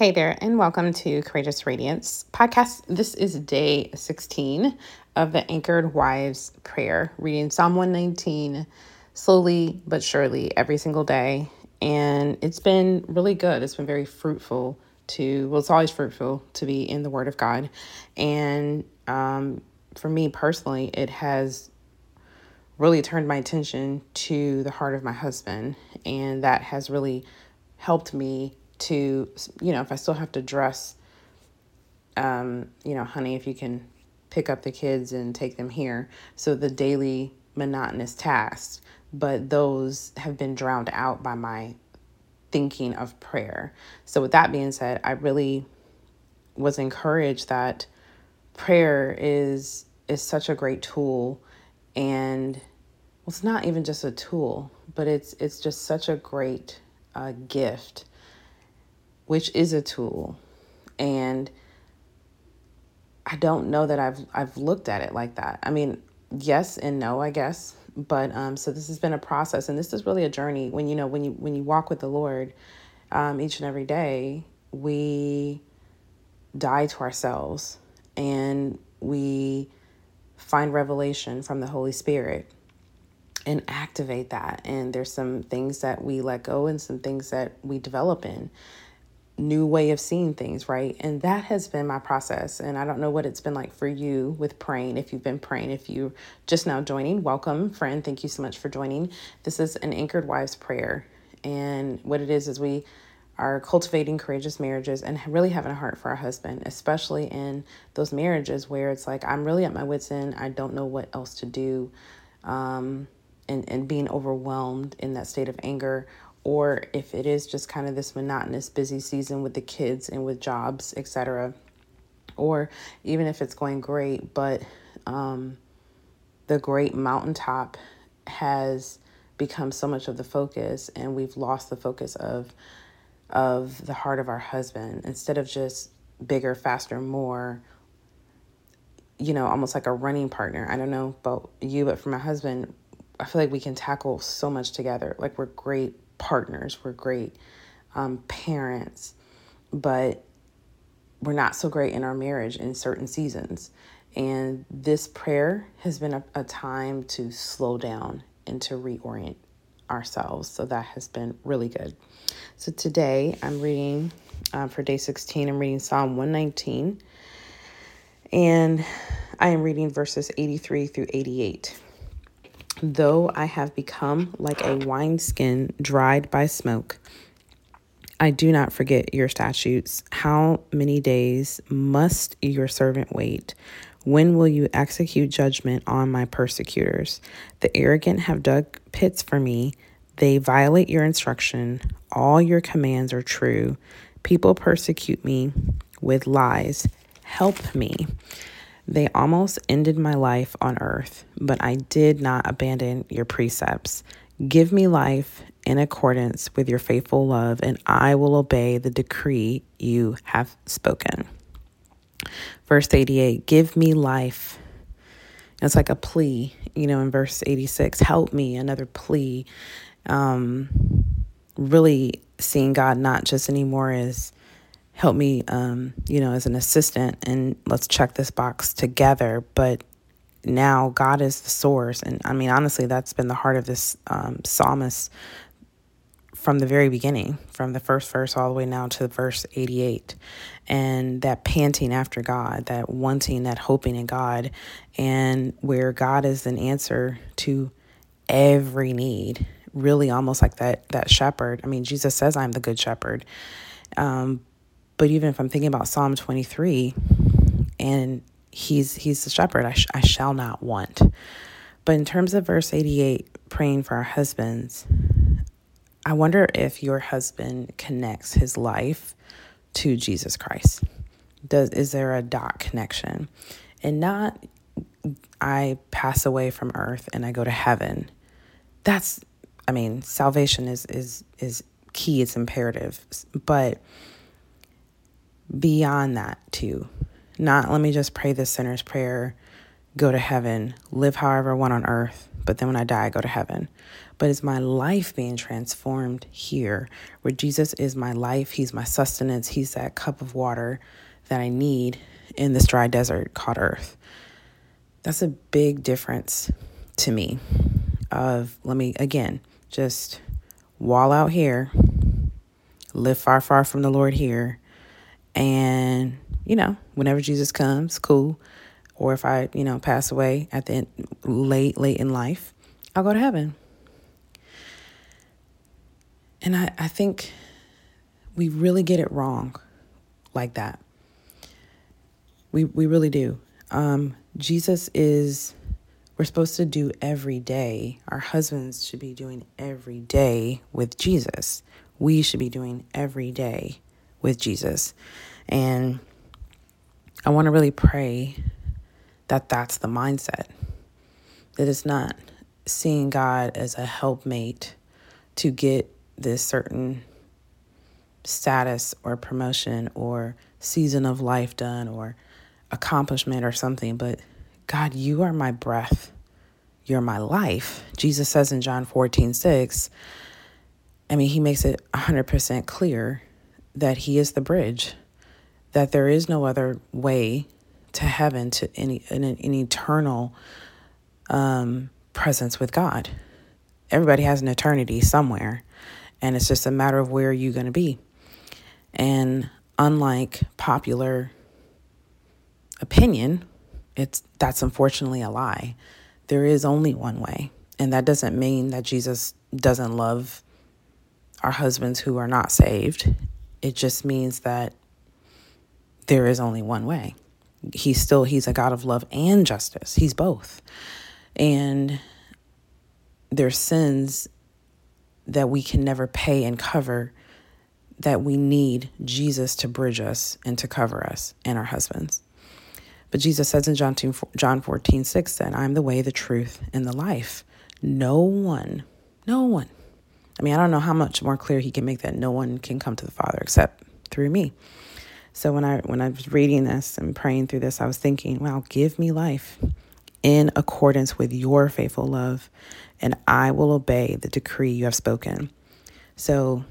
Hey there, and welcome to Courageous Radiance podcast. This is day 16 of the Anchored Wives Prayer, reading Psalm 119 slowly but surely every single day. And it's been really good. It's been very fruitful to, well, it's always fruitful to be in the Word of God. And um, for me personally, it has really turned my attention to the heart of my husband. And that has really helped me to, you know, if I still have to dress, um, you know, honey, if you can pick up the kids and take them here. So the daily monotonous tasks, but those have been drowned out by my thinking of prayer. So with that being said, I really was encouraged that prayer is is such a great tool and well, it's not even just a tool, but it's it's just such a great uh, gift which is a tool. And I don't know that I've I've looked at it like that. I mean, yes and no, I guess. But um, so this has been a process, and this is really a journey. When you know when you when you walk with the Lord, um, each and every day, we die to ourselves, and we find revelation from the Holy Spirit and activate that. And there's some things that we let go, and some things that we develop in new way of seeing things, right? And that has been my process. And I don't know what it's been like for you with praying. If you've been praying, if you just now joining, welcome, friend. Thank you so much for joining. This is an Anchored Wives prayer. And what it is is we are cultivating courageous marriages and really having a heart for our husband, especially in those marriages where it's like, I'm really at my wits' end. I don't know what else to do. Um, and, and being overwhelmed in that state of anger or if it is just kind of this monotonous busy season with the kids and with jobs etc or even if it's going great but um, the great mountaintop has become so much of the focus and we've lost the focus of of the heart of our husband. Instead of just bigger faster more you know almost like a running partner. I don't know about you but for my husband i feel like we can tackle so much together. Like we're great partners, we're great um, parents, but we're not so great in our marriage in certain seasons. And this prayer has been a, a time to slow down and to reorient ourselves. So that has been really good. So today I'm reading uh, for day 16, I'm reading Psalm 119. And I am reading verses 83 through 88. Though I have become like a wineskin dried by smoke, I do not forget your statutes. How many days must your servant wait? When will you execute judgment on my persecutors? The arrogant have dug pits for me. They violate your instruction. All your commands are true. People persecute me with lies. Help me. They almost ended my life on earth, but I did not abandon your precepts. Give me life in accordance with your faithful love, and I will obey the decree you have spoken. Verse 88 Give me life. It's like a plea, you know, in verse 86 Help me, another plea. Um, really seeing God not just anymore as help me, um, you know, as an assistant and let's check this box together. But now God is the source. And I mean, honestly, that's been the heart of this um, psalmist from the very beginning, from the first verse all the way now to verse 88. And that panting after God, that wanting, that hoping in God, and where God is an answer to every need, really almost like that that shepherd. I mean, Jesus says, I'm the good shepherd. Um, but even if I'm thinking about Psalm 23 and he's he's the shepherd, I, sh- I shall not want. But in terms of verse 88, praying for our husbands, I wonder if your husband connects his life to Jesus Christ. Does is there a dot connection? And not I pass away from earth and I go to heaven. That's I mean, salvation is is is key, it's imperative. But beyond that too. Not let me just pray the sinner's prayer go to heaven, live however I want on earth, but then when I die, I go to heaven. But is my life being transformed here, where Jesus is my life. He's my sustenance. He's that cup of water that I need in this dry desert called earth. That's a big difference to me. Of let me again just wall out here, live far, far from the Lord here, and you know, whenever Jesus comes, cool. Or if I, you know, pass away at the end, late, late in life, I'll go to heaven. And I, I think we really get it wrong like that. We we really do. Um, Jesus is we're supposed to do every day. Our husbands should be doing every day with Jesus. We should be doing every day with Jesus. And I want to really pray that that's the mindset. That it's not seeing God as a helpmate to get this certain status or promotion or season of life done or accomplishment or something, but God, you are my breath. You're my life. Jesus says in John 14, 6, I mean, he makes it 100% clear that he is the bridge that there is no other way to heaven to any an, an eternal um, presence with God. Everybody has an eternity somewhere, and it's just a matter of where you're going to be. And unlike popular opinion, it's that's unfortunately a lie. There is only one way, and that doesn't mean that Jesus doesn't love our husbands who are not saved. It just means that there is only one way. He's still he's a God of love and justice. He's both. And there's sins that we can never pay and cover that we need Jesus to bridge us and to cover us and our husbands. But Jesus says in John, 2, John 14, 6 that I'm the way, the truth, and the life. No one, no one. I mean, I don't know how much more clear he can make that no one can come to the Father except through me. So when I when I was reading this and praying through this, I was thinking, wow, give me life in accordance with your faithful love, and I will obey the decree you have spoken. So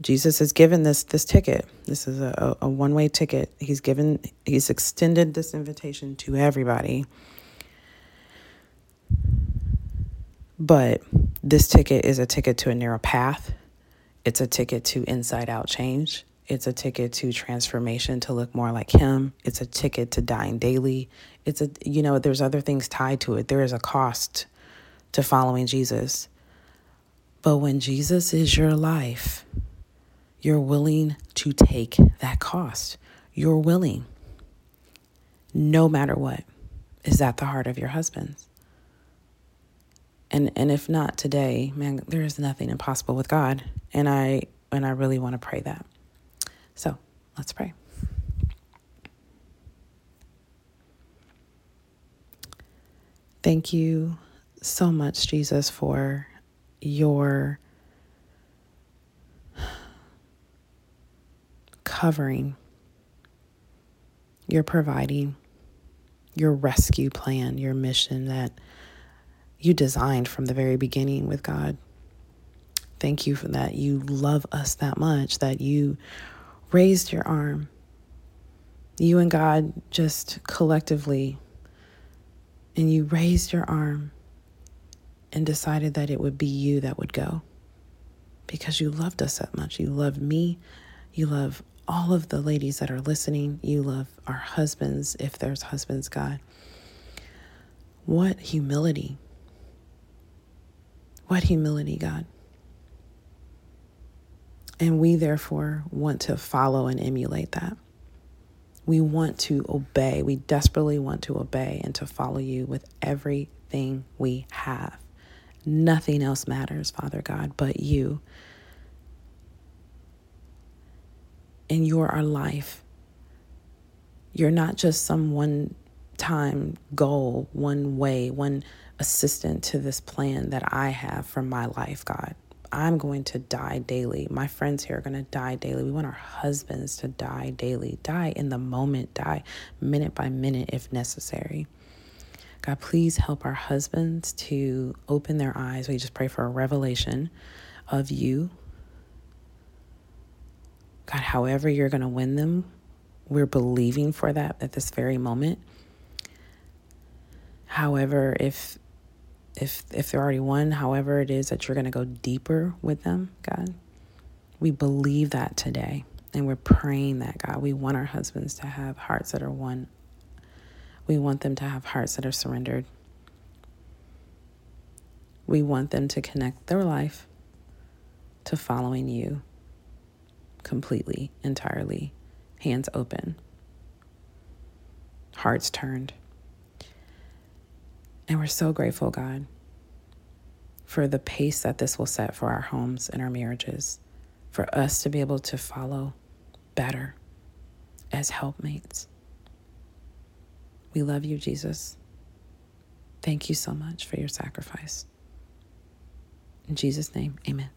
Jesus has given this this ticket. This is a, a one way ticket. He's given he's extended this invitation to everybody. But this ticket is a ticket to a narrow path. It's a ticket to inside out change. It's a ticket to transformation to look more like him. It's a ticket to dying daily. It's a, you know, there's other things tied to it. There is a cost to following Jesus. But when Jesus is your life, you're willing to take that cost. You're willing, no matter what. Is that the heart of your husband's? And and if not today, man, there is nothing impossible with God. And I and I really want to pray that. So let's pray. Thank you so much, Jesus, for your covering, your providing, your rescue plan, your mission that you designed from the very beginning with God. Thank you for that. You love us that much that you raised your arm. You and God just collectively, and you raised your arm and decided that it would be you that would go because you loved us that much. You love me. You love all of the ladies that are listening. You love our husbands, if there's husbands, God. What humility. What humility, God. And we therefore want to follow and emulate that. We want to obey. We desperately want to obey and to follow you with everything we have. Nothing else matters, Father God, but you. And you're our life. You're not just some one time goal, one way, one assistant to this plan that I have for my life, God. I'm going to die daily. My friends here are going to die daily. We want our husbands to die daily, die in the moment, die minute by minute if necessary. God, please help our husbands to open their eyes. We just pray for a revelation of you. God, however you're going to win them, we're believing for that at this very moment. However, if if if they're already won however it is that you're going to go deeper with them, God, we believe that today. And we're praying that, God, we want our husbands to have hearts that are one. We want them to have hearts that are surrendered. We want them to connect their life to following you completely, entirely, hands open, hearts turned. And we're so grateful, God, for the pace that this will set for our homes and our marriages, for us to be able to follow better as helpmates. We love you, Jesus. Thank you so much for your sacrifice. In Jesus' name, amen.